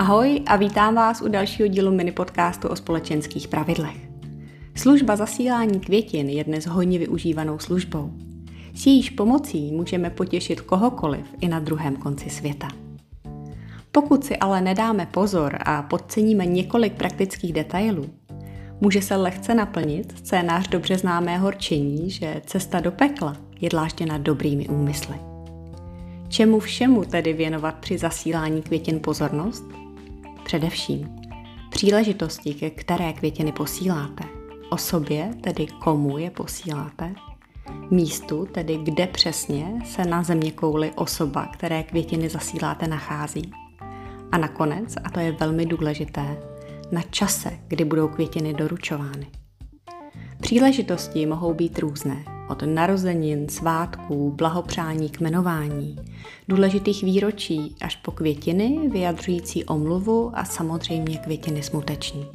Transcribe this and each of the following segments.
Ahoj a vítám vás u dalšího dílu mini podcastu o společenských pravidlech. Služba zasílání květin je dnes hodně využívanou službou. S jejíž pomocí můžeme potěšit kohokoliv i na druhém konci světa. Pokud si ale nedáme pozor a podceníme několik praktických detailů, může se lehce naplnit scénář dobře známého rčení, že cesta do pekla je dlážděna dobrými úmysly. Čemu všemu tedy věnovat při zasílání květin pozornost? Především příležitosti, ke které květiny posíláte, osobě, tedy komu je posíláte, místu, tedy kde přesně se na země kouli osoba, které květiny zasíláte, nachází. A nakonec, a to je velmi důležité, na čase, kdy budou květiny doručovány. Příležitosti mohou být různé, od narozenin, svátků, blahopřání k jmenování, důležitých výročí až po květiny vyjadřující omluvu a samozřejmě květiny smuteční.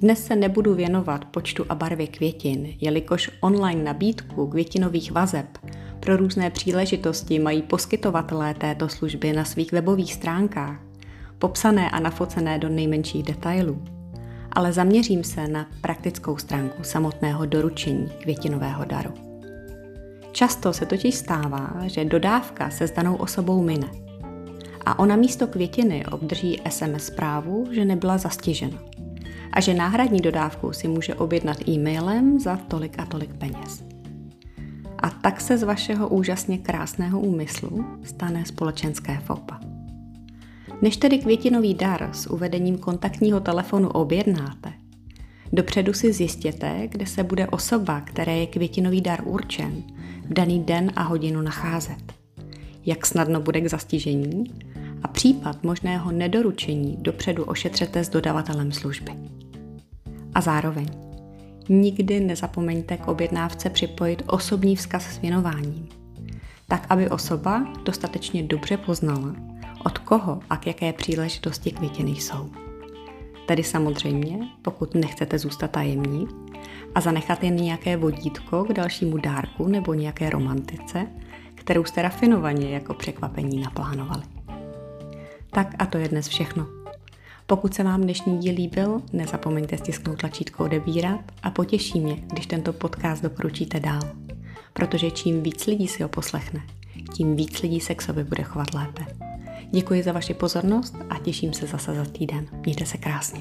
Dnes se nebudu věnovat počtu a barvě květin, jelikož online nabídku květinových vazeb pro různé příležitosti mají poskytovatelé této služby na svých webových stránkách, popsané a nafocené do nejmenších detailů ale zaměřím se na praktickou stránku samotného doručení květinového daru. Často se totiž stává, že dodávka se s danou osobou mine a ona místo květiny obdrží SMS zprávu, že nebyla zastižena a že náhradní dodávku si může objednat e-mailem za tolik a tolik peněz. A tak se z vašeho úžasně krásného úmyslu stane společenské foupa. Než tedy květinový dar s uvedením kontaktního telefonu objednáte, dopředu si zjistěte, kde se bude osoba, které je květinový dar určen, v daný den a hodinu nacházet. Jak snadno bude k zastižení a případ možného nedoručení dopředu ošetřete s dodavatelem služby. A zároveň nikdy nezapomeňte k objednávce připojit osobní vzkaz s věnováním, tak aby osoba dostatečně dobře poznala, od koho a k jaké příležitosti květiny jsou. Tedy samozřejmě, pokud nechcete zůstat tajemní a zanechat jen nějaké vodítko k dalšímu dárku nebo nějaké romantice, kterou jste rafinovaně jako překvapení naplánovali. Tak a to je dnes všechno. Pokud se vám dnešní díl líbil, nezapomeňte stisknout tlačítko odebírat a potěší mě, když tento podcast doporučíte dál. Protože čím víc lidí si ho poslechne, tím víc lidí se k sobě bude chovat lépe. Děkuji za vaši pozornost a těším se zase za týden. Mějte se krásně.